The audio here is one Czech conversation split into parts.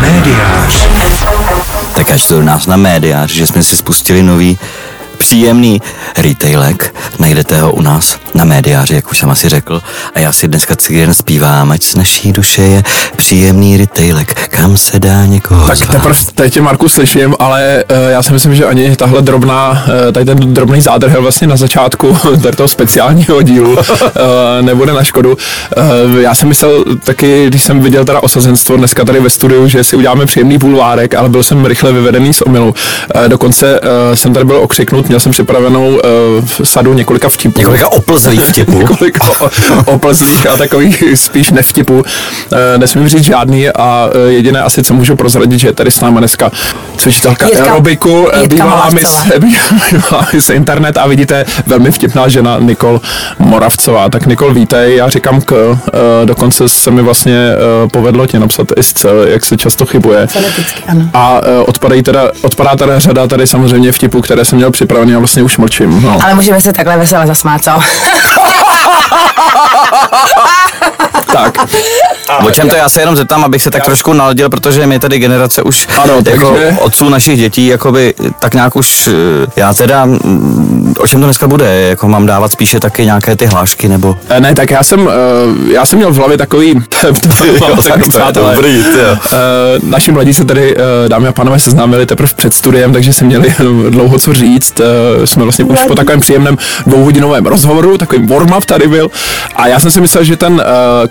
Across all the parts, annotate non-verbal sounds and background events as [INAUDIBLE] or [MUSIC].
Médiář. Tak ať to nás na médiář, že jsme si spustili nový příjemný retailek. Najdete ho u nás na médiáři, jak už jsem asi řekl. A já si dneska jen zpívám, ať z naší duše je příjemný retailek, kam se dá někoho Tak zvát. teprve teď tě Marku slyším, ale uh, já si myslím, že ani tahle drobná, uh, tady ten drobný zádrhel vlastně na začátku [LAUGHS] tady toho speciálního dílu uh, [LAUGHS] nebude na škodu. Uh, já jsem myslel taky, když jsem viděl teda osazenstvo dneska tady ve studiu, že si uděláme příjemný bulvárek, ale byl jsem rychle vyvedený z omylu. Uh, dokonce uh, jsem tady byl okřiknut, měl jsem připravenou uh, v sadu několika vtipů. Několika oplzlých vtipů. [LAUGHS] Několik o- oplzlých a takových spíš nevtipů. Eh, Nesmím říct žádný a eh, jediné asi, co můžu prozradit, že je tady s námi dneska cvičitelka Jitka- aerobiku, Jitka bývalá mis, [LAUGHS] bývalá mis internet a vidíte velmi vtipná žena Nikol Moravcová. Tak Nikol, vítej, já říkám k, eh, dokonce se mi vlastně eh, povedlo tě napsat i z jak se často chybuje. Foneticky, ano. A eh, odpadají teda, odpadá teda řada tady samozřejmě vtipů, které jsem měl připravený a vlastně už mlčím. No. Ale můžeme se takhle veselé zasmát, co? [LAUGHS] Tak. O čem to já se jenom zeptám, abych se tak trošku naladil, protože my tady generace už Ano, jako otců našich dětí, jakoby tak nějak už, eh, já teda, mm, o čem to dneska bude, jako mám dávat spíše taky nějaké ty hlášky, nebo... Eh, Ne, tak já jsem, eh, já jsem měl v hlavě takový, dobrý, Naši mladí se tady, dámy a pánové, seznámili teprve před studiem, takže si měli [LAUGHS] dlouho co říct. Jsme vlastně už po takovém příjemném dvouhodinovém rozhovoru, takový warm-up tady byl. A já jsem si myslel, že ten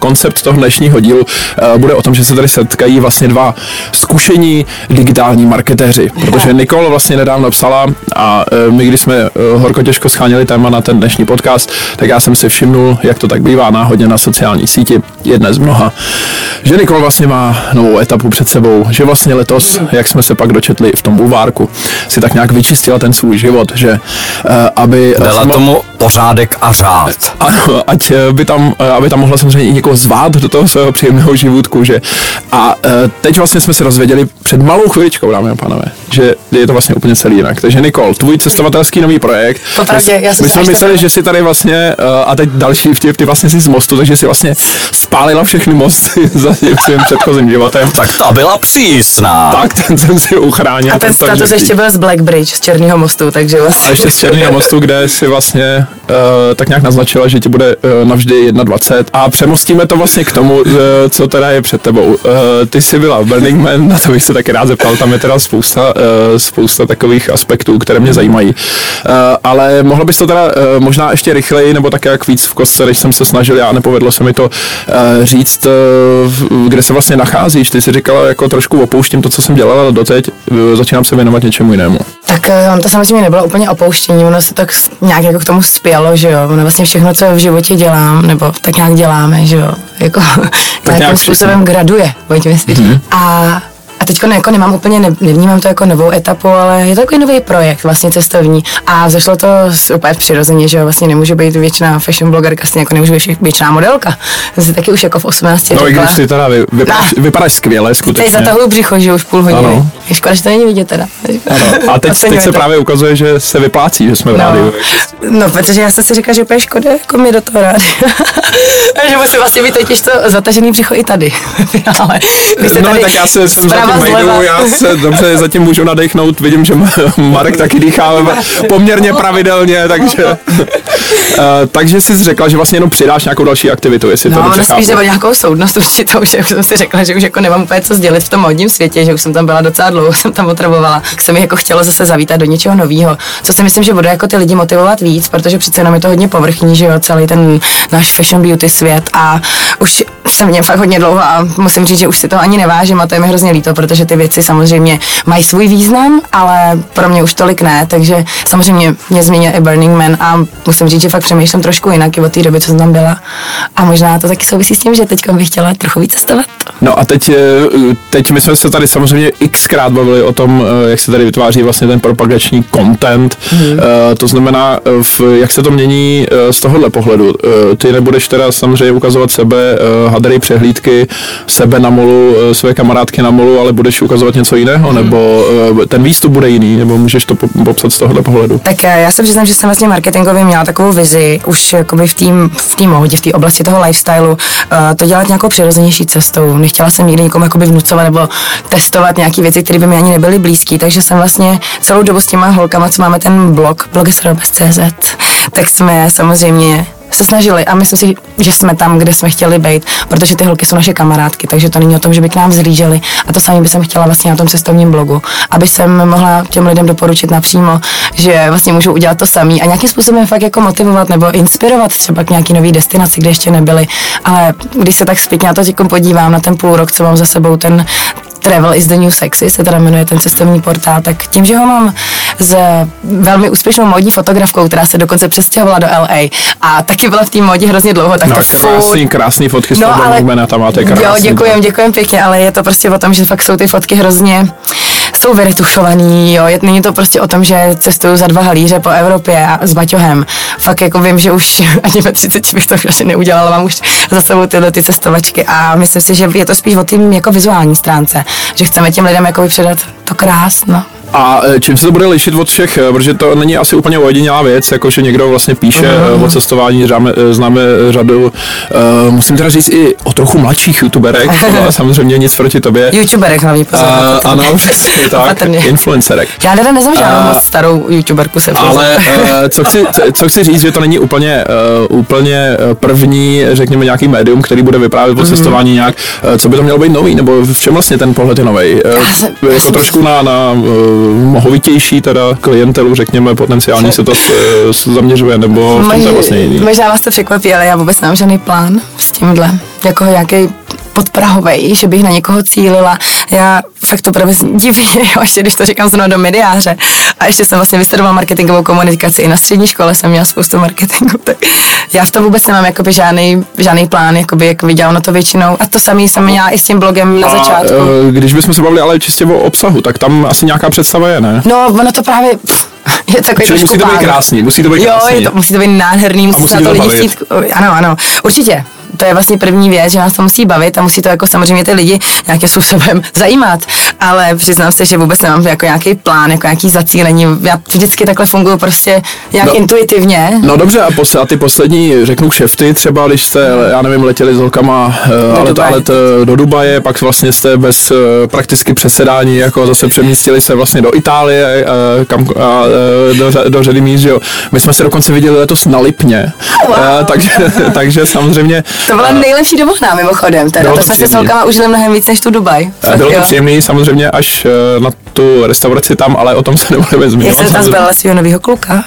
koncept toho dnešního dílu eh, bude o tom, že se tady setkají vlastně dva zkušení digitální marketéři. Protože Nikol vlastně nedávno psala a eh, my, když jsme eh, horko těžko scháněli téma na ten dnešní podcast, tak já jsem si všimnul, jak to tak bývá náhodně na sociální síti, jedné z mnoha, že Nikol vlastně má novou etapu před sebou, že vlastně letos, jak jsme se pak dočetli v tom bulvárku, si tak nějak vyčistila ten svůj život, že aby... Dala tomu pořádek a řád. ano, ať by tam, aby tam mohla samozřejmě i někoho zvát do toho svého příjemného životku, že. A eh, teď vlastně jsme se rozvěděli před malou chviličkou, dámy a pánové, že je to vlastně úplně celý jinak. Takže Nikol, tvůj cestovatelský nový projekt. Popravdě, my, já jsem my jsme mysleli, že si tady vlastně, eh, a teď další vtip, ty vlastně jsi z mostu, takže si vlastně spálila všechny mosty [LAUGHS] za tím svým předchozím životem. Tak ta byla přísná. Tak ten jsem si uchránil. A ten to status ještě byl z Black Bridge, z Černého mostu, takže a vlastně... ještě z Černého mostu, kde si vlastně uh, tak nějak naznačila, že ti bude uh, navždy 21. A přemostíme to vlastně k tomu, co teda je před tebou. Uh, ty jsi byla v Burning Man, na [LAUGHS] to bych se taky rád zeptal, tam je teda spousta, uh, spousta takových aspektů, které mě zajímají. Uh, ale mohla bys to teda možná ještě rychleji, nebo tak jak víc v kostce, než jsem se snažil já, nepovedlo se mi to říct, kde se vlastně nacházíš. Ty jsi říkala, jako trošku opouštím to, co jsem dělala doteď, začínám se věnovat něčemu jinému. Tak eh, on to samozřejmě nebylo úplně opouštění, ono se tak nějak jako k tomu spělo, že jo, ono vlastně všechno, co v životě dělám, nebo tak nějak děláme, že jo, jako [LAUGHS] nějak nějakým způsobem graduje, pojďme si mm-hmm. A a teď jako nemám úplně, ne, nevnímám to jako novou etapu, ale je to takový nový projekt, vlastně cestovní. A zašlo to úplně přirozeně, že vlastně nemůže být většiná fashion blogerka, stejně jako nemůže být většiná modelka. Jsem si taky už jako v 18 No i když ty teda vy, vypadáš, No. vypadáš skvěle, Teď skutečně. zatahuju břicho, že už půl hodiny. Ano. Je škoda, že to není vidět teda. Ano. A teď, teď se to. právě ukazuje, že se vyplácí, že jsme v rádiu. No, no, protože já jsem si říkala, že úplně škoda, jako mi do toho rád. [LAUGHS] že musím vlastně být totiž to zatažený břicho i tady. [LAUGHS] Ale No tady tak já se jsem zatím vejdu, já se dobře zatím můžu nadechnout, vidím, že Marek taky dýchá poměrně pravidelně, takže uh, takže jsi řekla, že vlastně jenom přidáš nějakou další aktivitu, jestli to No, dobře ono spíš jde chápu. o nějakou soudnost určitou, že už jsem si řekla, že už jako nemám úplně co sdělit v tom modním světě, že už jsem tam byla docela dlouho, [LAUGHS] jsem tam otravovala. Tak se mi jako chtělo zase zavítat do něčeho nového, co si myslím, že bude jako ty lidi motivovat víc, protože přece jenom je to hodně povrchní, že jo, celý ten náš fashion beauty svět a už jsem v něm fakt hodně dlouho a musím říct, že už si to ani nevážím a to je mi hrozně líto, protože ty věci samozřejmě mají svůj význam, ale pro mě už tolik ne, takže samozřejmě mě změnil i Burning Man a musím říct, že fakt přemýšlím trošku jinak i od té doby, co jsem tam byla. A možná to taky souvisí s tím, že teď bych chtěla trochu víc cestovat. No a teď, eh, teď my jsme se tady samozřejmě xkrát bavili o tom, eh, jak se tady vytváří vlastně ten propagační content. Eh, To znamená, jak se to mění z tohohle pohledu. Ty nebudeš teda samozřejmě ukazovat sebe, eh, nádherné přehlídky sebe na molu, eh, své kamarádky na molu, ale budeš ukazovat něco jiného, nebo eh, ten výstup bude jiný, nebo můžeš to po- popsat z tohohle pohledu? Tak eh, já se přiznám, že jsem vlastně marketingově měla takovou vizi, už jakoby v tým, v té módě, v té oblasti toho lifestylu, to dělat nějakou přirozenější cestou. Nechtěla jsem nikdy nikomu jakoby vnucovat nebo testovat nějaké věci, které by mi ani nebyly blízké, takže jsem vlastně celou dobu s těma holkama, co máme ten blog, blogesrobes.cz, tak jsme samozřejmě se snažili a myslím si, že jsme tam, kde jsme chtěli být, protože ty holky jsou naše kamarádky, takže to není o tom, že by k nám zlíželi a to samé bych chtěla vlastně na tom cestovním blogu, aby jsem mohla těm lidem doporučit napřímo, že vlastně můžou udělat to samý a nějakým způsobem fakt jako motivovat nebo inspirovat třeba k nějaký nový destinaci, kde ještě nebyli, ale když se tak zpětně na to podívám na ten půl rok, co mám za sebou ten Travel is the New Sexy se teda jmenuje ten cestovní portál, tak tím, že ho mám s velmi úspěšnou módní fotografkou, která se dokonce přestěhovala do LA a taky byla v té módě hrozně dlouho, tak No, to krásný, krásný fotky No, no, ale- ale... tam máte krásný. Jo, děkujem, děkujem pěkně, ale je to prostě o tom, že fakt jsou ty fotky hrozně jsou vyretušovaný, jo, není to prostě o tom, že cestuju za dva halíře po Evropě a s baťohem. Fakt jako vím, že už [LAUGHS] ani ve 30 bych to asi neudělala, mám už za sebou tyhle ty cestovačky a myslím si, že je to spíš o tím jako vizuální stránce, že chceme těm lidem jako předat to krásno. A e, čím se to bude lišit od všech, e, protože to není asi úplně ojedinělá věc, jako že někdo vlastně píše uh-huh. o cestování, známe, známe řadu, uh, musím teda říct i o trochu mladších youtuberek, [LAUGHS] ale samozřejmě nic proti tobě. YouTuberek hlavně pozor. Uh, ano, [LAUGHS] přesně tak, Opatrně. influencerek. Já teda neznám žádnou A- moc starou youtuberku se. Ale uh, co, chci, [LAUGHS] co- chci říct, že to není úplně, uh, úplně první, řekněme, nějaký médium, který bude vyprávět o Mhm. cestování nějak, uh, co by to mělo být nový, nebo v čem vlastně ten pohled je nový? Uh, jsem- trošku na, na uh, mohovitější teda klientelu, řekněme, potenciální se to uh, zaměřuje, nebo v tom to je vlastně jiný. možná vás to překvapí, ale já vůbec nemám žádný plán s tímhle. Jako nějaký podprahovej, že bych na někoho cílila. Já fakt to právě divně, [LAUGHS] jo, ještě když to říkám zrovna do mediáře. A ještě jsem vlastně vystudovala marketingovou komunikaci. I na střední škole jsem měla spoustu marketingu. [LAUGHS] Tak já v tom vůbec nemám jakoby žádný, žádný plán, jakoby, jak vydělám na to většinou. A to samé jsem měla i s tím blogem na začátku. A, uh, když bychom se bavili ale čistě o obsahu, tak tam asi nějaká představa je, ne? No, ono to právě [LAUGHS] je takový Čili musí to být krásný, musí to být Jo, krásný. je to, musí to být nádherný, musí, musí se na to lidi chtít. Ano, ano, určitě. To je vlastně první věc, že nás to musí bavit a musí to jako samozřejmě ty lidi nějakým způsobem [LAUGHS] zajímat. Ale přiznám se, že vůbec nemám jako nějaký plán, jako nějaký zacílení. Já vždycky takhle funguji prostě nějak No. intuitivně. No dobře, a, pos, a ty poslední, řeknu kšefty, třeba když jste, já nevím, letěli s holkama uh, let, Dubaje. let eh, do Dubaje, pak vlastně jste bez uh, prakticky přesedání, jako zase přemístili se vlastně do Itálie, kam, uh, do, do řady míst, že jo. My jsme se dokonce viděli letos na Lipně, Wow. uh, takže, [LAUGHS] takže samozřejmě To byla nejlepší dovolená mimochodem. Teda. Bylo To to jsme si s holkama užili mnohem víc než tu Dubaj. eh, bylo to příjemný, samozřejmě až uh, na tu restauraci tam, ale o tom se [LAUGHS] nebudeme Já zmiňovat. jsem tam samozřejmě. zbalila svého nového kluka.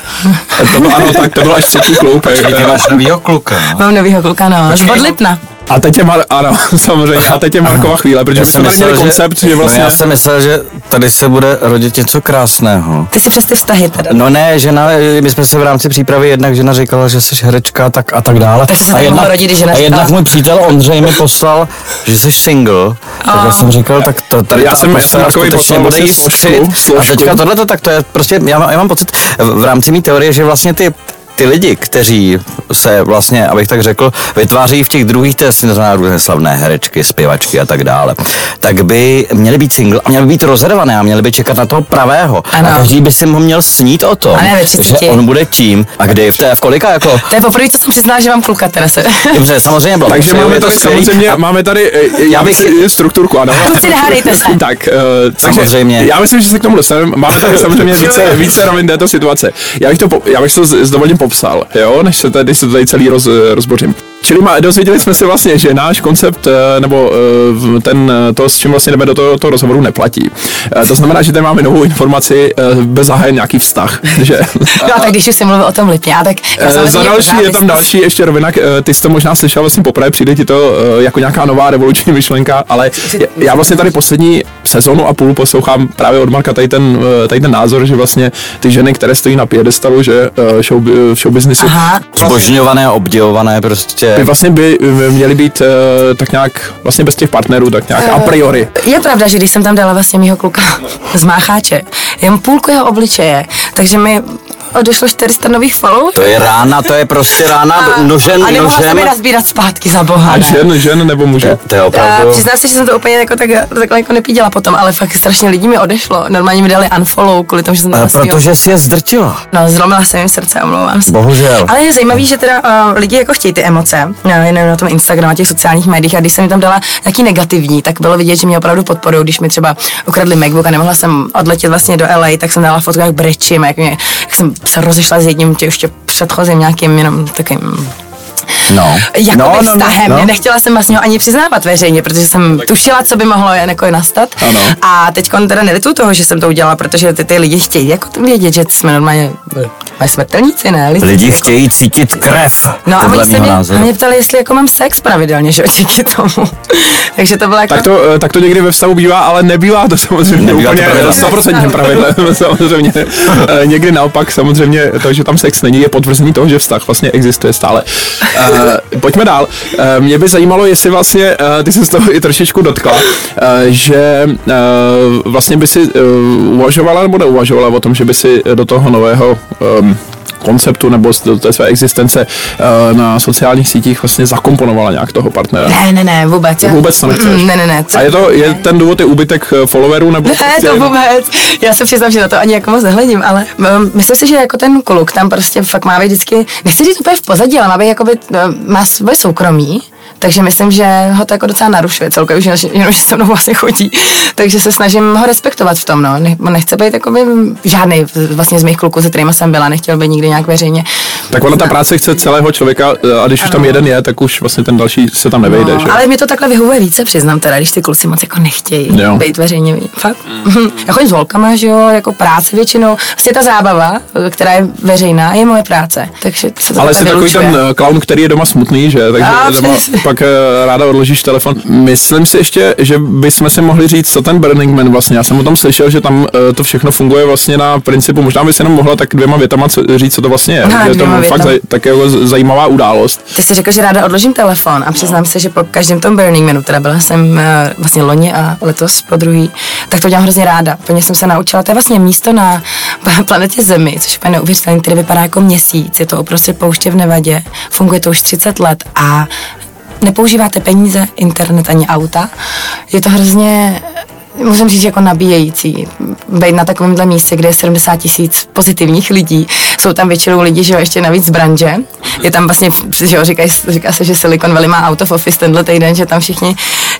to bylo, ano, tak to byl až třetí eh, Ty máš novýho kluka, no. Mám nového kluka, no. Z Bodlipna. A teď je Mar- ano, [LAUGHS] samozřejmě, a teď je Markova chvíle, protože jsme měli myslel, koncept, že vlastně... No já jsem myslel, že tady se bude rodit něco krásného. Ty si přes ty vztahy teda. No ne, žena, my jsme se v rámci přípravy jednak žena říkala, že jsi herečka tak a tak dále. Takže se a tak mohlo rodit, žena a jednak můj přítel Ondřej mi poslal, že jsi single. Tak já jsem říkal, tak to tady Já jsem- já jsem atmosféra Markovi poslal bude vlastně jistřit. složku, A složku. teďka tohle tak to je prostě, já, mám- já mám pocit v v rámci mý teorie, že vlastně ty ty lidi, kteří se vlastně, abych tak řekl, vytváří v těch druhých, to znamená různé slavné herečky, zpěvačky a tak dále, tak by měli být single a měli by být rozhodované a měli by čekat na toho pravého. Ano. A každý by si mu měl snít o tom, A ne ve 30. že on bude tím. A kdy v té, v kolika jako, To je poprvé, co jsem přiznala, že mám kluka teda se. [LAUGHS] dobře, samozřejmě bylo. Takže máme tady skvělý. samozřejmě, A- máme tady, eh, já bych bych- strukturku, ano. [LAUGHS] Kluci, nehádejte se. Tak, uh, Samozřejmě. já myslím, že se k tomu dostaneme. Máme tady samozřejmě [LAUGHS] více, více rovin této situace. Já bych to, já bych to s, s dovolením popsal, jo, než se tady, se tady celý roz, rozbořím. Čili má, dozvěděli jsme se vlastně, že náš koncept, eh, nebo eh, ten, eh, to, s čím vlastně jdeme do toho, toho rozhovoru, neplatí. To znamená, že tady máme novou informaci bez zahájen nějaký vztah. [LAUGHS] Že, No a tak když už jsem mluvil o tom Lipně, já tak já samozřejmě Za další je tam další ještě rovina, ty jsi to možná slyšel vlastně poprvé, přijde ti to jako nějaká nová revoluční myšlenka, ale já vlastně tady poslední sezonu a půl poslouchám právě od Marka tady ten, eh, tady ten názor, že vlastně ty ženy, které stojí na piedestalu, že eh, show, v show businessu, Aha, Zbožňované a obdivované prostě. by vlastně by eh, měly být eh, tak nějak vlastně bez těch partnerů, tak nějak a priori. je pravda, že když jsem tam dala vlastně mýho kluka [LAUGHS] z Mácháče, jen půlku jeho obličeje, takže mi odešlo 400 nových follow. To je rána, to je prostě rána nožem, a nemohla nožem. jsem je nazbírat zpátky za boha. A ne. žen, žen nebo muže? To je A opravdu... přiznám se, že jsem to úplně jako tak, takhle jako nepíděla potom, ale fakt strašně lidí mi odešlo. Normálně mi dali unfollow kvůli tomu, že jsem to Ale nazbívala. protože jsi je zdrčila. No, zlomila jsem jim srdce, omlouvám se. Bohužel. Ale je zajímavý, že teda uh, lidi jako chtějí ty emoce, uh, jenom na tom Instagramu a těch sociálních médiích a když jsem mi tam dala nějaký negativní, tak bylo vidět, že mě opravdu podporují, když mi třeba ukradli MacBook a nemohla jsem odletět vlastně do LA, tak jsem dala fotku, jak brečím, jak, mě, jak jsem se rozešla s jedním tě, ještě předchozím nějakým jenom takovým No. jako no, no, no, vztahem. no, no. Nechtěla jsem vlastně ho ani přiznávat veřejně, protože jsem tušila, co by mohlo jako nastat. Ano. A teď teda nelitu toho, že jsem to udělala, protože ty, ty lidi chtějí jako to vědět, že jsme normálně jsme smrtelníci, ne? Lidi. Lidi chtějí cítit krev. No a oni se mě, názoru. mě ptali, jestli jako mám sex pravidelně, že jo, [LAUGHS] díky tomu. [LAUGHS] Takže to bylo jako... Tak to, eh, tak to někdy ve vztahu bývá, ale nebývá to samozřejmě Nebývá to úplně pravidlo. 100% pravidlem, [LAUGHS] samozřejmě. Eh, Někdy naopak samozřejmě to, že tam sex není, je potvrzení toho, že vztah vlastně existuje stále. Uh, pojďme dál. Uh, mě by zajímalo, jestli vlastně, uh, ty se z toho i trošičku dotkla, uh, že uh, vlastně by si uh, uvažovala nebo neuvažovala o tom, že by si do toho nového um, konceptu nebo do té své existence uh, na sociálních sítích vlastně zakomponovala nějak toho partnera. Ne, ne, ne, vůbec. já- Vůbec to nechceš? Mm, Ne, ne, ne. co- A je to, je ten důvod je úbytek eh, followerů nebo Ne, prostě- to vůbec. Já se přiznám, že na to ani jako moc nehledím, ale um, myslím si, že jako ten kluk tam prostě fakt má být vždycky, nechci říct úplně v pozadí, ale má být jako by, má svoje soukromí, takže myslím, že ho to jako docela narušuje celkově, že jenom, že se mnou vlastně chodí. Takže se snažím ho respektovat v tom, no. Ne, nechce být by žádný vlastně z mých kluků, se kterými jsem byla, nechtěl by nikdy nějak veřejně. Tak ona ta práce chce celého člověka a když už tam jeden je, tak už vlastně ten další se tam nevejde, že? No, ale mi to takhle vyhovuje více, přiznám teda, když ty kluci moc jako nechtějí Jo. být veřejně. Fakt. Mhm. [LAUGHS] Já chodím s holkama, že jo, jako práce většinou. Vlastně ta zábava, která je veřejná, je moje práce. Takže se to Ale jsi takový ten vylučuje. eh, klaun, který je doma smutný, že? Takže A, doma pak eh, ráda odložíš telefon. Myslím si ještě, že bychom si mohli říct, co ten Burning Man vlastně. Já jsem o tom slyšel, že tam eh, to všechno funguje vlastně na principu, možná bys jenom mohla tak dvěma větama co, říct, co to vlastně je. Aha, že je to fakt zaj, tak jako zajímavá událost. Ty jsi řekl, že ráda odložím telefon a přiznám se, že po každém tom Burning Manu, teda byla jsem eh, vlastně loni a letos po druhý, tak to dělám hrozně ráda. Plně jsem se naučila, to je vlastně místo na [LAUGHS] planetě Zemi, což je úplně neuvěřitelné, které vypadá jako měsíc, je to uprostřed pouště v Nevadě, funguje to už 30 let a nepoužíváte peníze, internet ani auta. Je to hrozně musím říct, jako nabíjející. Být na takovémhle místě, kde je 70 tisíc pozitivních lidí. Jsou tam většinou lidi, že jo, ještě navíc z branže. Je tam vlastně, že jo, říkají, říká se, že Silicon Valley má out of office tenhle týden, že tam všichni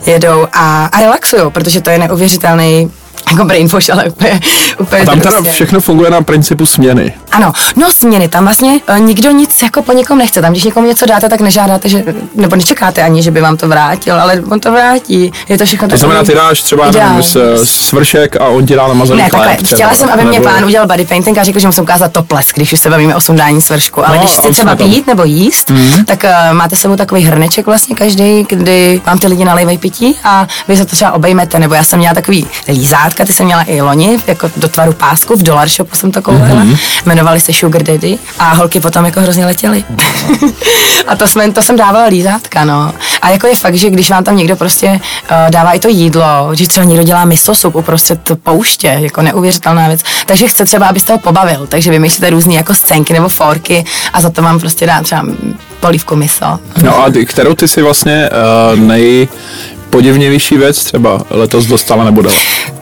jedou a, a relaxují, protože to je neuvěřitelný jako brain wash, ale úplně, úplně A tam teda prostě. všechno funguje na principu směny. Ano, no směny, tam vlastně uh, nikdo nic jako po někom nechce. Tam, když někomu něco dáte, tak nežádáte, že, nebo nečekáte ani, že by vám to vrátil, ale on to vrátí. Je to všechno To znamená, ty dáš třeba nevím, s, svršek a on ti dá namazaný Ne, takhle, třeba, chtěla jsem, aby mě nebo- pán udělal body painting a řekl, že musím ukázat toples, když už se bavíme o sundání svršku. Ale No, když chci třeba pít nebo jíst, tak uh, máte sebou takový hrneček vlastně každý, kdy vám ty lidi nalévají pití a vy se to třeba obejmete. Nebo já jsem měla takový lízátka, ty jsem měla i loni, jako do tvaru pásku, v Dollar Shopu jsem to koupila. Jmenovali se Sugar Daddy a holky potom jako hrozně letěly. [LAUGHS] a to, jsme, to jsem dávala lízátka, no. A jako je fakt, že když vám tam někdo prostě uh, dává i to jídlo, že třeba někdo dělá miso sup uprostřed pouště, jako neuvěřitelná věc, takže chce třeba, abyste ho pobavil, takže vymýšlíte různé jako scénky nebo forky a za to vám prostě dá třeba polívku miso. No a ty, kterou ty si vlastně uh, nejpodivnější věc třeba letos dostala nebo dala?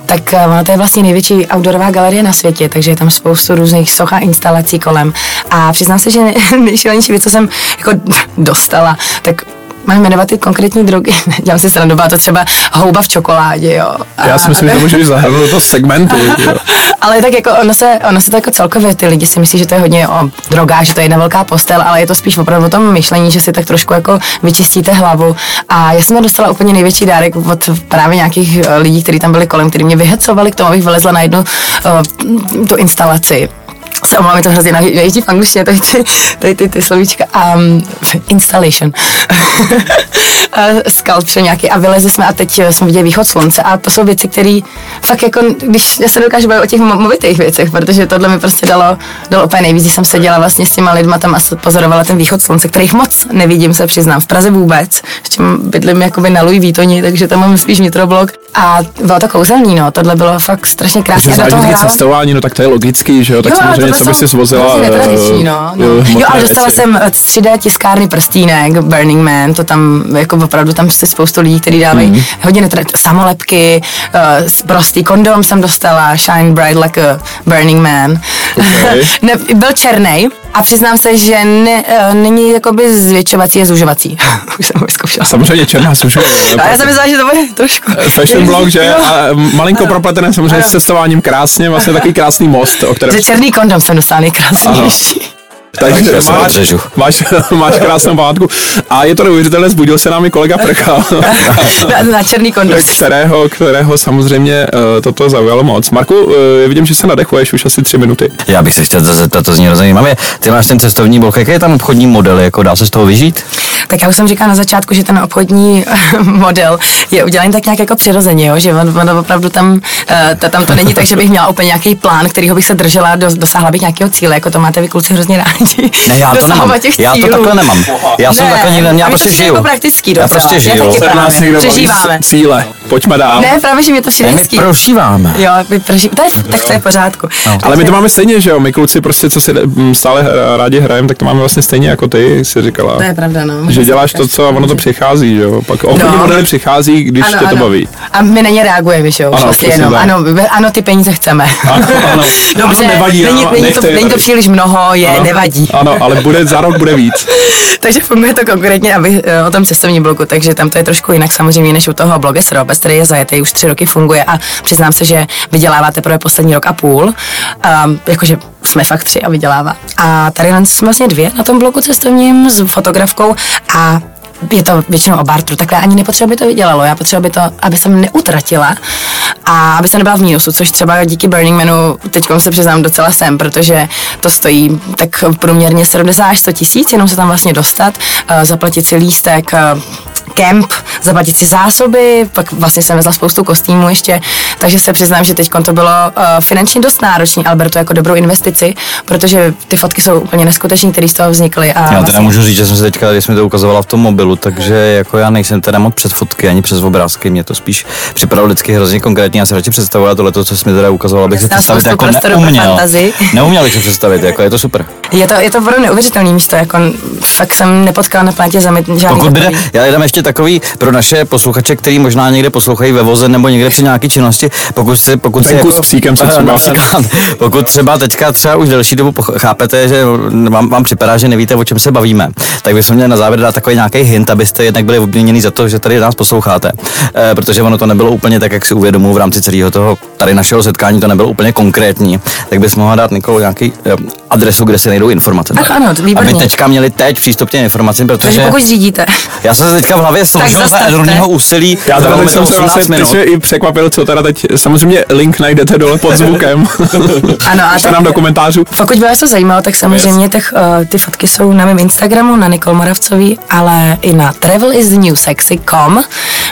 Tak eh, ono to je vlastně největší outdoorová galerie na světě, takže je tam spoustu různých soch a instalací kolem. A přiznám se, že nej- nejšílenější věc, co jsem jako [LAUGHS] dostala, tak mám jmenovat ty konkrétní drogy. Dělám si srandu, byla to třeba houba v čokoládě, jo. A- Já si myslím, že to můžeš zahrnout do toho segmentu. [LAUGHS] jo. ale tak jako ono se, ono se to jako celkově, ty lidi si myslí, že to je hodně o drogách, že to je jedna velká postel, ale je to spíš opravdu o tom myšlení, že si tak trošku jako vyčistíte hlavu. A já jsem dostala úplně největší dárek od právě nějakých eh, lidí, kteří tam byli kolem, kteří mě vyhecovali k tomu, abych vylezla na jednu uh, tu instalaci se omlouvám, je to hrozně nejdřív v angličtině, tady ty, tady ty, ty slovíčka. Um, installation. [LAUGHS] sculpture nějaký a vylezli jsme a teď eh, jsme viděli východ slunce a to jsou věci, které fakt jako, když já se dokážu bavit o těch mo- movitých věcech, protože tohle mi prostě dalo, dalo úplně nejvíc, když jsem seděla vlastně s těma lidma tam a pozorovala ten východ slunce, kterých moc nevidím, se přiznám, v Praze vůbec, s tím bydlím jakoby na Louis Vuittoni, takže tam mám spíš vnitroblok. A bylo to kouzelný, no, tohle bylo fakt strašně krásné. Že A do toho vždycky hrálo- cestování, no tak to je logický, že jo, tak Jo, samozřejmě tohle co by si svozila. hrozně netradiční, no, eh, no. eh, Jo, ale dostala věci. jsem od 3D tiskárny prstínek, Burning Man, to tam jako opravdu tam se spoustu lidí, kteří dávají Mhm. hodně netra- samolepky, uh, prostý kondom jsem dostala, Shine Bright Like a Burning Man. Okay. [LAUGHS] ne, byl černý a přiznám se, že ne, uh, není jakoby zvětšovací a zužovací. [LAUGHS] Už jsem ho vyzkoušela. Samozřejmě černá sužuje. [LAUGHS] A já jsem myslela, že to bude trošku. Fashion [LAUGHS] blog, že? A malinko propletené samozřejmě Ano. s cestováním krásně, vlastně takový krásný most, o kterém Že černý kondom jsem dostala nejkrásnější. Takže se máš, máš, [LAUGHS] máš krásnou památku. A je to neuvěřitelné, zbudil se nám i kolega Prchal, [LAUGHS] na, na černý kondom. kterého, kterého samozřejmě uh, toto zaujalo moc. Marku, uh, vidím, že se nadechuješ už asi tři minuty. Já bych se chtěl zeptat, to zní zajímavě. Ty máš ten cestovní blok, jaký je tam obchodní model, jako dá se z toho vyžít? Tak já už jsem říkala na začátku, že ten obchodní model je udělaný tak nějak jako přirozeně, jo? že on, on opravdu tam, eh, to, tam to není tak, že bych měla úplně nějaký plán, kterýho bych se držela, do, dosáhla bych nějakého cíle, jako to máte vy kluci hrozně rádi. Ne, já to nemám. těch Já to cílů. takhle nemám. Já jsem Ne, takhle nikdy já prostě to přijde žiju. Jako praktický Já prostě žiju. taky právě. někdo baví Přežíváme. cíle. Pojďme dál. Ne, právě, že mě to Ne, my hezký. prožíváme. Jo, my proží... to je, tak to je v pořádku. No. Ale my to máme stejně, že jo? My kluci prostě, co si stále hra- rádi hrajeme, tak to máme vlastně stejně jako ty, si říkala. To je pravda, no. Že děláš to, co a ono to přichází, že jo? Pak obchodní No. modely přichází, když tě to baví. A my na ně reagujeme, že jo? Ano, Prostě jenom, tak. ano, ano, ty peníze chceme. Ano, ano. [LAUGHS] Dobře, Ano, nevadí, není, ano, není, to, není to příliš mnoho, je, Ano. nevadí. Ano, ale bude, za rok bude víc. [LAUGHS] takže funguje to konkrétně aby, eh, o tom cestovním blogu, takže tam to je trošku jinak samozřejmě než u toho blogesro, Robes, který je zajetý, už tři roky funguje a přiznám se, že vydělává teprve poslední rok a půl. Um, jakože jsme fakt tři a vydělává. A tady jsme vlastně dvě na tom blogu cestovním s fotografkou a je to většinou o bartru, takhle ani nepotřebuji, aby to vydělalo. Já potřebuji, aby, to, aby jsem neutratila a aby jsem nebyla v mínusu, což třeba díky Burning Manu teď se přiznám docela jsem, protože to stojí tak průměrně 70 až 100 tisíc, jenom se tam vlastně dostat, eh, zaplatit si lístek, eh, kemp, zaplatit si zásoby, pak vlastně jsem vezla spoustu kostýmů ještě, takže se přiznám, že teď to bylo uh, finančně dost náročné, ale beru to jako dobrou investici, protože ty fotky jsou úplně neskutečné, které z toho vznikly. A Já teda vlastně, můžu říct, že jsem se teďka, když mi to ukazovala v tom mobilu, takže jako já nejsem teda moc před fotky ani přes obrázky, mě to spíš připadalo vždycky hrozně konkrétně. Já si radši představovala tohle, co jsi mi teda ukazovala, abych si představit jako neuměl. Neuměl bych si představit, jako je to super. je to, je to opravdu neuvěřitelné místo, jako fakt jsem nepotkala na planetě Zemi žádný Pokud bude, já dám ještě takový pro naše posluchače, který možná někde poslouchají ve voze nebo někde při nějaké činnosti, pokud si, pokud si Venku s psíkem se třeba. například, pokud třeba teďka třeba už delší dobu chápete, že vám, vám připadá, že nevíte, o čem se bavíme, tak bychom měli na závěr dát takový nějaký hint, abyste jednak byli obměněni za to, že tady nás posloucháte, e, protože ono to nebylo úplně tak, jak si uvědomuji v rámci celého toho tady našeho setkání, to nebylo úplně konkrétní, tak bychom mohli dát Nikolu nějaký e, adresu, kde se najdou informace. Ach, ano, to výborně. Aby teďka měli teď přístup k těm informacím, Takže protože pokud řídíte, já jsem se teďka v hlavě složil za enormního úsilí. Já teda teď jsem se 18 vlastně i překvapil, co teda teď, samozřejmě link najdete dole pod [LAUGHS] zvukem. Ano, a tak- nám do komentářů. Pokud by vás to zajímalo, tak samozřejmě těch, uh, ty fotky jsou na mém Instagramu, na Nikol Moravcový, ale i na travelisnewsexy.com.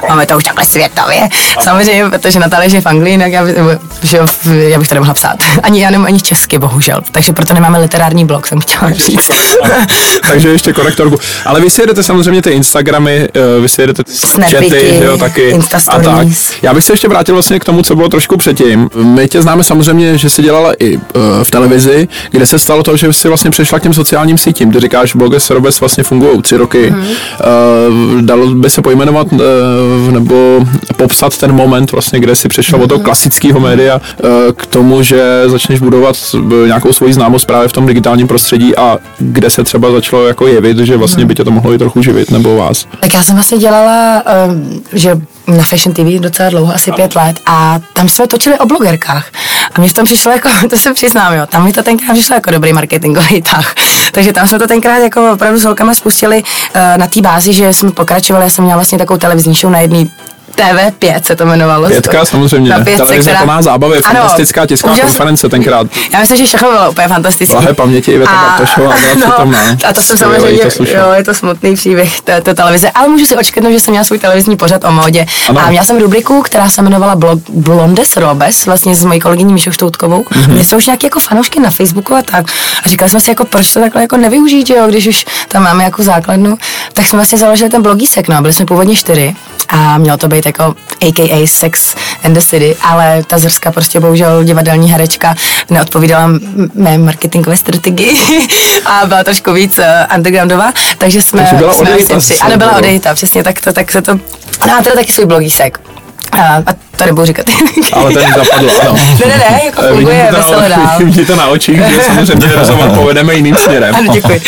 Máme to už takhle světově. Samozřejmě, protože Natalie je v Anglii, tak já, by, že, já bych to nemohla psát. [LAUGHS] Ani já nemám ani česky, bohužel. Takže proto nemáme literární blog, jsem chtěla říct. Takže ještě korektorku. Ale vy si jedete samozřejmě ty Instagramy, eh, vy si jedete chaty, jo, taky. Insta a tak. Já bych se ještě vrátil vlastně k tomu, co bylo trošku předtím. My tě známe samozřejmě, že jsi dělala i eh, v televizi, kde se stalo to, že jsi vlastně přešla k těm sociálním sítím. Ty říkáš, blogy s Robes vlastně fungují tři roky. Mhm. Mm. Dalo by se pojmenovat eh, nebo popsat ten moment vlastně, kde jsi přešla Mhm. od toho klasického média eh, k tomu, že začneš budovat eh, nějakou svoji známost právě v tom digitálním prostředí a kde se třeba začalo jako jevit, že vlastně Mhm. by tě to mohlo i trochu živit, nebo vás. Tak já jsem vlastně dělala, že na Fashion TV docela dlouho, asi pět let a tam jsme točili o blogerkách. A mě v tom přišlo jako, [LAUGHS] to se přiznám, jo, tam mi to tenkrát přišlo jako dobrý marketingový tah. [LAUGHS] Takže tam jsme to tenkrát jako opravdu s holkama spustili uh, na té bázi, že jsme pokračovali, já jsem měla vlastně takovou televizní show na jedný TV5 se to jmenovalo. Pětka samozřejmě, Na pětce, televize která- plná zábavy, Ano, fantastická tisková úžas- konference tenkrát. Já myslím, že všechno bylo úplně fantastické. Lahé paměti Iveta Bartošová byla přítomná. a to jsem samozřejmě, i to jo, je to smutný příběh té, té televize, ale můžu si očkrtnout, že jsem měla svůj televizní pořad o módě. Ano. A měla jsem rubriku, která se jmenovala Blog, Blondes Robes, vlastně s mojí kolegyní Míšou Štoutkovou. Mhm. Mm-hmm. My jsme už nějaké jako fanoušky na Facebooku a tak. A říkali jsme si, jako, proč to takhle jako nevyužít, jo, když už tam máme jako základnu. Tak jsme vlastně založili ten blogísek, no, a byli jsme původně čtyři. a mělo to být jako AKA Sex and the City, ale ta Zrska prostě bohužel divadelní herečka neodpovídala mé marketingové strategii [LAUGHS] a byla trošku víc uh, undergroundová, takže jsme... Takže byla jsme odejita Ano, byla odejita, přesně, tak, to, tak se to... Má teda taky svůj blogísek. A, a [LAUGHS] to nebudu říkat. Ale ten zapadl, ano. Ne, ne, ne, jako Eh, funguje to na, dál. [LAUGHS] vidím to na očích, že samozřejmě [LAUGHS] rozhovor povedeme jiným směrem. Ano, děkuji.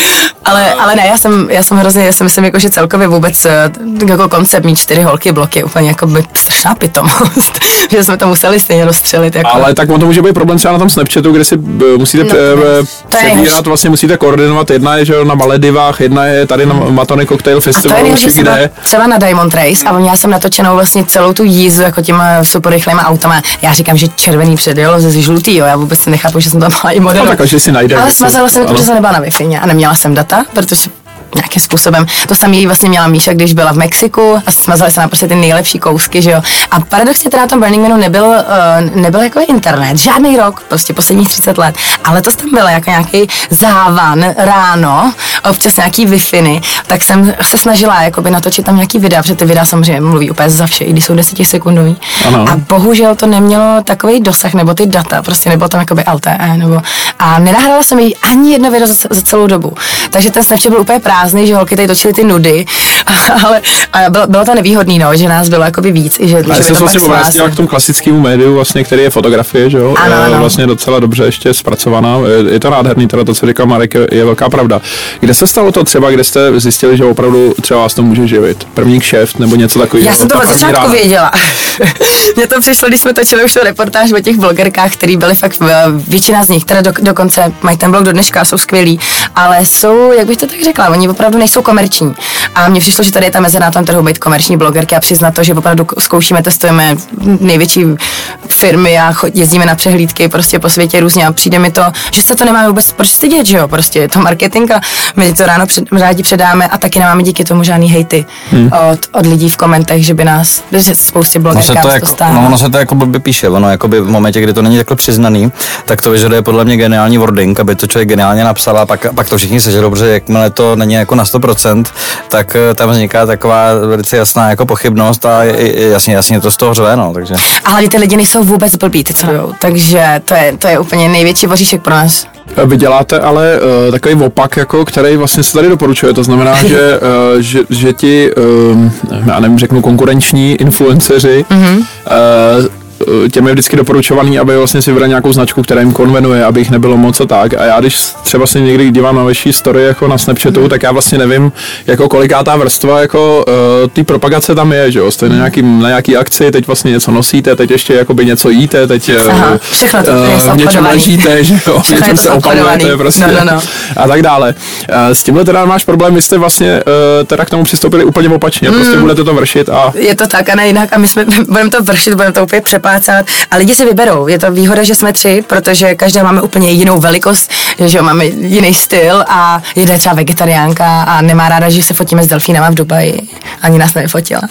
Ale, ale ne, já jsem, já jsem hrozně, já si myslím, jako, že celkově vůbec eh, jako koncept mít čtyři holky blok je úplně jako by strašná pitomost, že jsme to museli stejně rozstřelit. Jako. Ale tak on to může být problém třeba na tom Snapchatu, kde si eh, musíte No, to je přebírat, vlastně musíte koordinovat. Jedna je že na Maledivách, jedna je tady na Matony Cocktail A to je Festivalu, nejhorší třeba, třeba na Diamond Race a měla jsem natočenou vlastně celou tu jízdu jako těma super rychlýma autama. Já říkám, že červený předjelo ze žlutý, jo, já vůbec nechápu, že jsem tam [LAUGHS] byla i model. No, tak každý si najde Ale něco. smazala jsem to, protože jsem nebyla na wi a neměla jsem data, protože nějakým způsobem. To samý vlastně měla Míša, když byla v Mexiku a smazali se nám prostě ty nejlepší kousky, že jo. A paradoxně teda na tom Burning Manu nebyl, uh, nebyl jako internet, žádný rok, prostě posledních 30 let, ale to tam bylo jako nějaký závan ráno, občas nějaký wi tak jsem se snažila jakoby natočit tam nějaký videa, protože ty videa samozřejmě mluví úplně za vše, i když jsou 10 sekundový. Ano. A bohužel to nemělo takový dosah, nebo ty data, prostě nebylo tam jakoby LTE, nebo a nenahrála jsem jí ani jedno video za, za celou dobu. Takže ten Snapchat byl úplně prázdný, že holky tady točily ty nudy, [LAUGHS] ale a bylo, bylo to nevýhodný, no, že nás bylo jakoby víc, i že, já jsem vlastně pak obrátila svázalo. k tomu klasickému médiu, vlastně, který je fotografie, že jo? Ano, Eh, ano. Vlastně docela dobře ještě zpracovaná. Je, je to nádherný, teda to, co říkal Marek, je, je velká pravda. Kde se stalo to třeba, kde jste zjistili, že opravdu třeba vás to může živit? První kšeft nebo něco takového? Já jsem to od začátku věděla. [LAUGHS] Mně to přišlo, když jsme točili už tu reportáž o těch blogerkách, který byly fakt, eh, většina z nich, teda do, dokonce mají ten blog do dneška, jsou skvělí, ale jsou, jak bych to tak řekla, oni opravdu nejsou komerční. A mně přišlo, že tady je ta mezera na tom trhu být komerční blogerky a přiznat to, že opravdu zkoušíme, testujeme největší firmy a jezdíme na přehlídky prostě po světě různě a přijde mi to, že se to nemáme vůbec proč stydět, že jo, prostě je to marketing a my to ráno před, rádi předáme a taky nemáme díky tomu žádný hejty hmm. od, od lidí v komentech, že by nás, že spoustě se blogerkám to, se jako, to no, ono se to jako blbě píše, ono jakoby v momentě, kdy to není takhle přiznaný, tak to vyžaduje podle mě geniální wording, aby to člověk geniálně napsal a pak, pak to všichni sežerou, protože jakmile to není jako na 100%, tak eh, tam vzniká taková velice jasná jako pochybnost a jasně, jasně to z toho řve, no, takže. A hlavně ty lidi nejsou vůbec blbí, ty co jdou, takže to je, to je úplně největší voříšek pro nás. Vy děláte ale uh, takový opak, jako, který vlastně se tady doporučuje. To znamená, [LAUGHS] že, uh, že, že ti, um, já nevím, řeknu konkurenční influenceři, mm-hmm. uh, těm je vždycky doporučovaný, aby vlastně si vybrali nějakou značku, která jim konvenuje, aby jich nebylo moc a tak. A já když třeba si někdy dívám na vaší story jako na Snapchatu, mm. tak já vlastně nevím, jako koliká ta vrstva jako uh, ty propagace tam je, že jo? Jste na, nějaký, na nějaký akci, teď vlastně něco nosíte, teď ještě jakoby něco jíte, teď eh, Aha, všechno to v něčem ležíte, že jo? Něčem se opalujete zaobchodovaný. prostě No, no, no. a tak dále. Eh, S tímhle teda máš problém, vy jste vlastně eh, teda k tomu přistoupili úplně opačně, prostě Mm. budete to vršit a Je to tak a ne jinak a my jsme, [LAUGHS] budeme to vršit, budeme to úplně přepácat a lidi si vyberou. Je to výhoda, že jsme tři, protože každá máme úplně jinou velikost, že jo, máme jiný styl a jedna je třeba vegetariánka a nemá ráda, že se fotíme s delfínama v Dubaji. Ani nás nevyfotila.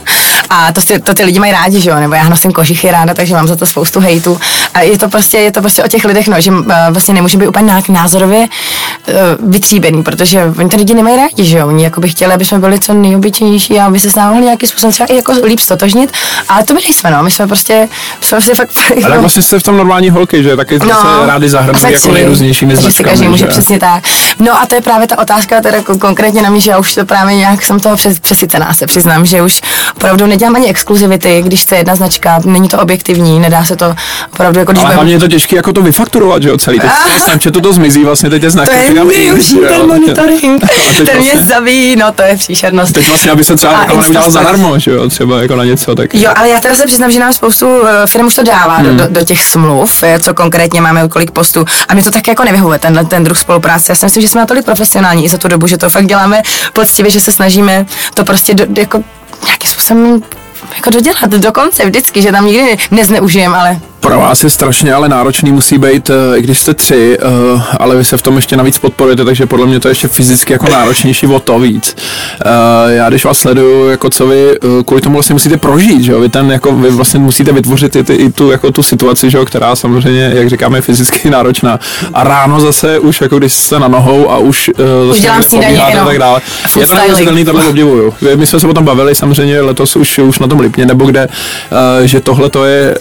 A to, ty, to ty lidi mají rádi, že jo, nebo já nosím kožichy ráda, takže mám za to spoustu hejtu. A je to prostě, je to prostě o těch lidech, no, že uh, vlastně nemůžeme být úplně nějak názorově uh, vytříbený, protože oni ty lidi nemají rádi, že jo, oni jako by chtěli, aby jsme byli co nejobyčejnější a aby se s námi mohli nějakým způsobem třeba i jako líp stotožnit, ale to my nejsme, no, my jsme prostě, jsme prostě fakt, ale tak vlastně jste v tom normální holky, že taky no, se rádi tak jako si- nejrůznějšími si značkami. každý může že? přesně tak. No a to je právě ta otázka teda kon- konkrétně na mě, že já už to právě nějak jsem toho přes, přesycená, se přiznám, že už opravdu nedělám ani exkluzivity, když to je jedna značka, není to objektivní, nedá se to opravdu jako když Ale hlavně je to těžké jako to vyfakturovat, že jo, celý. Teď Ah. v Snapchatu to zmizí, vlastně teď je znak. to je nejhorší, ten monitoring, [LAUGHS] A teď ten mě vlastně- zabíjí, no to je příšernost. Teď vlastně, aby se třeba neudělala Instastory. zadarmo, že jo, třeba jako na něco, tak... Jo, ale já teda se přiznám, že nám spoustu uh, firm už to dává hmm. do, do, těch smluv, eh, co konkrétně máme, kolik postů. A mě to tak jako nevyhovuje, tenhle ten druh spolupráce. Já si myslím, že jsme natolik profesionální i za tu dobu, že to fakt děláme poctivě, že se snažíme to prostě do, jako nějakým způsobem jako dodělat. Do konce vždycky, že tam nikdy nezneužijeme, ale Pro vás je strašně ale náročný musí být, eh, i když jste tři, eh, ale vy se v tom ještě navíc podporujete, takže podle mě to je ještě fyzicky jako náročnější o to víc. Eh, já když vás sleduju, jako co vy kvůli tomu vlastně musíte prožít, že jo? Vy, ten, jako, vy vlastně musíte vytvořit i, ty, i tu, jako tu situaci, že jo? která samozřejmě, jak říkáme, je fyzicky [LAUGHS] náročná. A ráno zase už, jako když jste na nohou a už, zase pobíháte a tak dále. Je to neuvěřitelný, tohle obdivuju. My jsme se o tom bavili samozřejmě letos už, už na tom Lipně, nebo kde, že tohle to je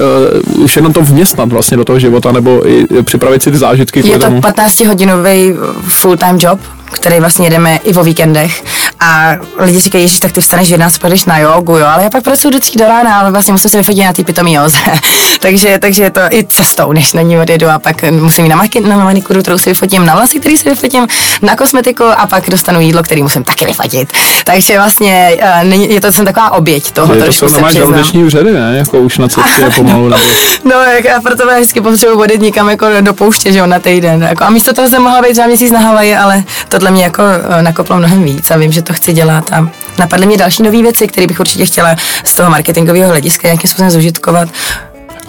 už jenom to vměstnat vlastně do toho života, nebo i připravit si ty zážitky. Je to 15-hodinový full-time job, který vlastně jdeme i o víkendech. A lidi říkají, že tak ty vstaneš v 11, půjdeš na jogu, jo, ale já pak pracuji do do rána, ale vlastně musím se vyfotit na ty pitomý joze. [LAUGHS] takže, takže je to i cestou, než na ní odjedu a pak musím jít na, maki- na manikuru, kterou si vyfotím, na vlasy, který si vyfotím, na kosmetiku a pak dostanu jídlo, který musím taky vyfotit. Takže vlastně uh, je to jsem taková oběť toho, je to se máš žaludeční úřady, ne? Jako už na cestě [LAUGHS] pomalu. no, jak, a proto vždycky potřebuji odjet někam jako do pouště, že jo, na týden. Jako, a místo toho jsem mohla být třeba měsíc na Havaji, ale tohle mě jako eh, nakoplo mnohem víc a vím, že to chci dělat a napadly mě další nové věci, které bych určitě chtěla z toho marketingového hlediska nějakým způsobem zužitkovat.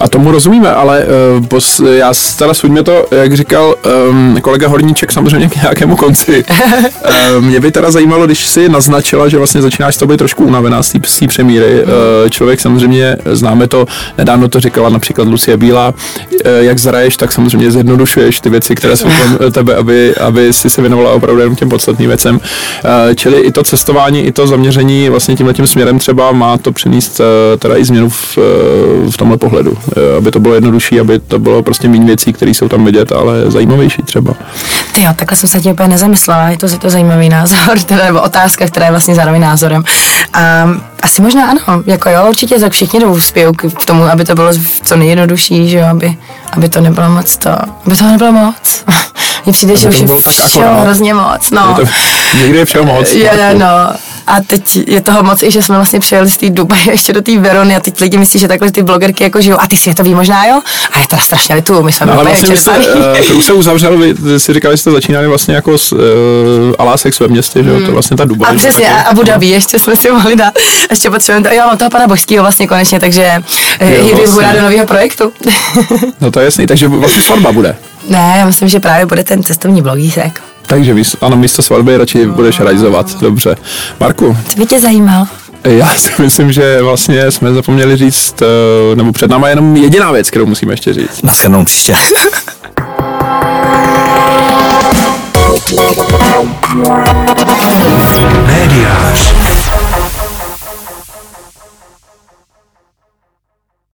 A tomu rozumíme, ale uh, bos, já teda suďme to, jak říkal um, kolega Horníček, samozřejmě k nějakému konci. uh, [LAUGHS] mě by teda zajímalo, když si naznačila, že vlastně začínáš to být trošku unavená z té přemíry. Uh, člověk samozřejmě, známe to, nedávno to říkala například Lucie Bílá, uh, jak zraješ, tak samozřejmě zjednodušuješ ty věci, které jsou kolem [LAUGHS] tebe, aby, aby si se věnovala opravdu jenom těm podstatným věcem. Uh, čili i to cestování, i to zaměření vlastně tímhle tím směrem třeba má to přinést uh, teda i změnu v, uh, v tomhle pohledu. Eh, aby to bylo jednodušší, aby to bylo prostě méně věcí, které jsou tam vidět, ale zajímavější třeba. Ty jo, takhle jsem se tím úplně nezamyslela, je to, je to zajímavý názor, [LAUGHS] teda, nebo otázka, která je vlastně zároveň názorem. A asi možná ano, jako jo, určitě tak všichni jdou k tomu, aby to bylo co nejjednodušší, že jo, aby, aby to nebylo moc to, aby to nebylo moc. [LAUGHS] Mně přijde, že už je všeho hrozně moc, no. Je to, někdy je všeho moc. Je, no. A teď je toho moc i, že jsme vlastně přijeli z té Dubaje [LAUGHS] ještě do té Verony a teď lidi myslí, že takhle ty blogerky jako žijou. A ty světový možná jo? A je to strašně litu, my jsme no, ale vlastně jste, uh, už se [LAUGHS] uzavřel, vy si říkali, že jste začínali vlastně jako s uh, Alásex ve městě, že jo? To hmm. vlastně ta Dubaje. A přesně, a Abu Dhabi ještě jsme si mohli dát. Ještě potřebujeme to. Jo, mám toho pana Božského vlastně konečně, takže je vlastně. do nového projektu. no to je jasný, takže vlastně svatba bude. Ne, já myslím, že právě bude ten cestovní blogísek. Takže ano, místo svatby radši budeš realizovat. Dobře. Marku. Co by tě zajímal? Já [LAUGHS] si myslím, že vlastně jsme zapomněli říct, eh, nebo před náma jenom jediná věc, kterou musíme ještě říct. Naschledanou příště. Médiář.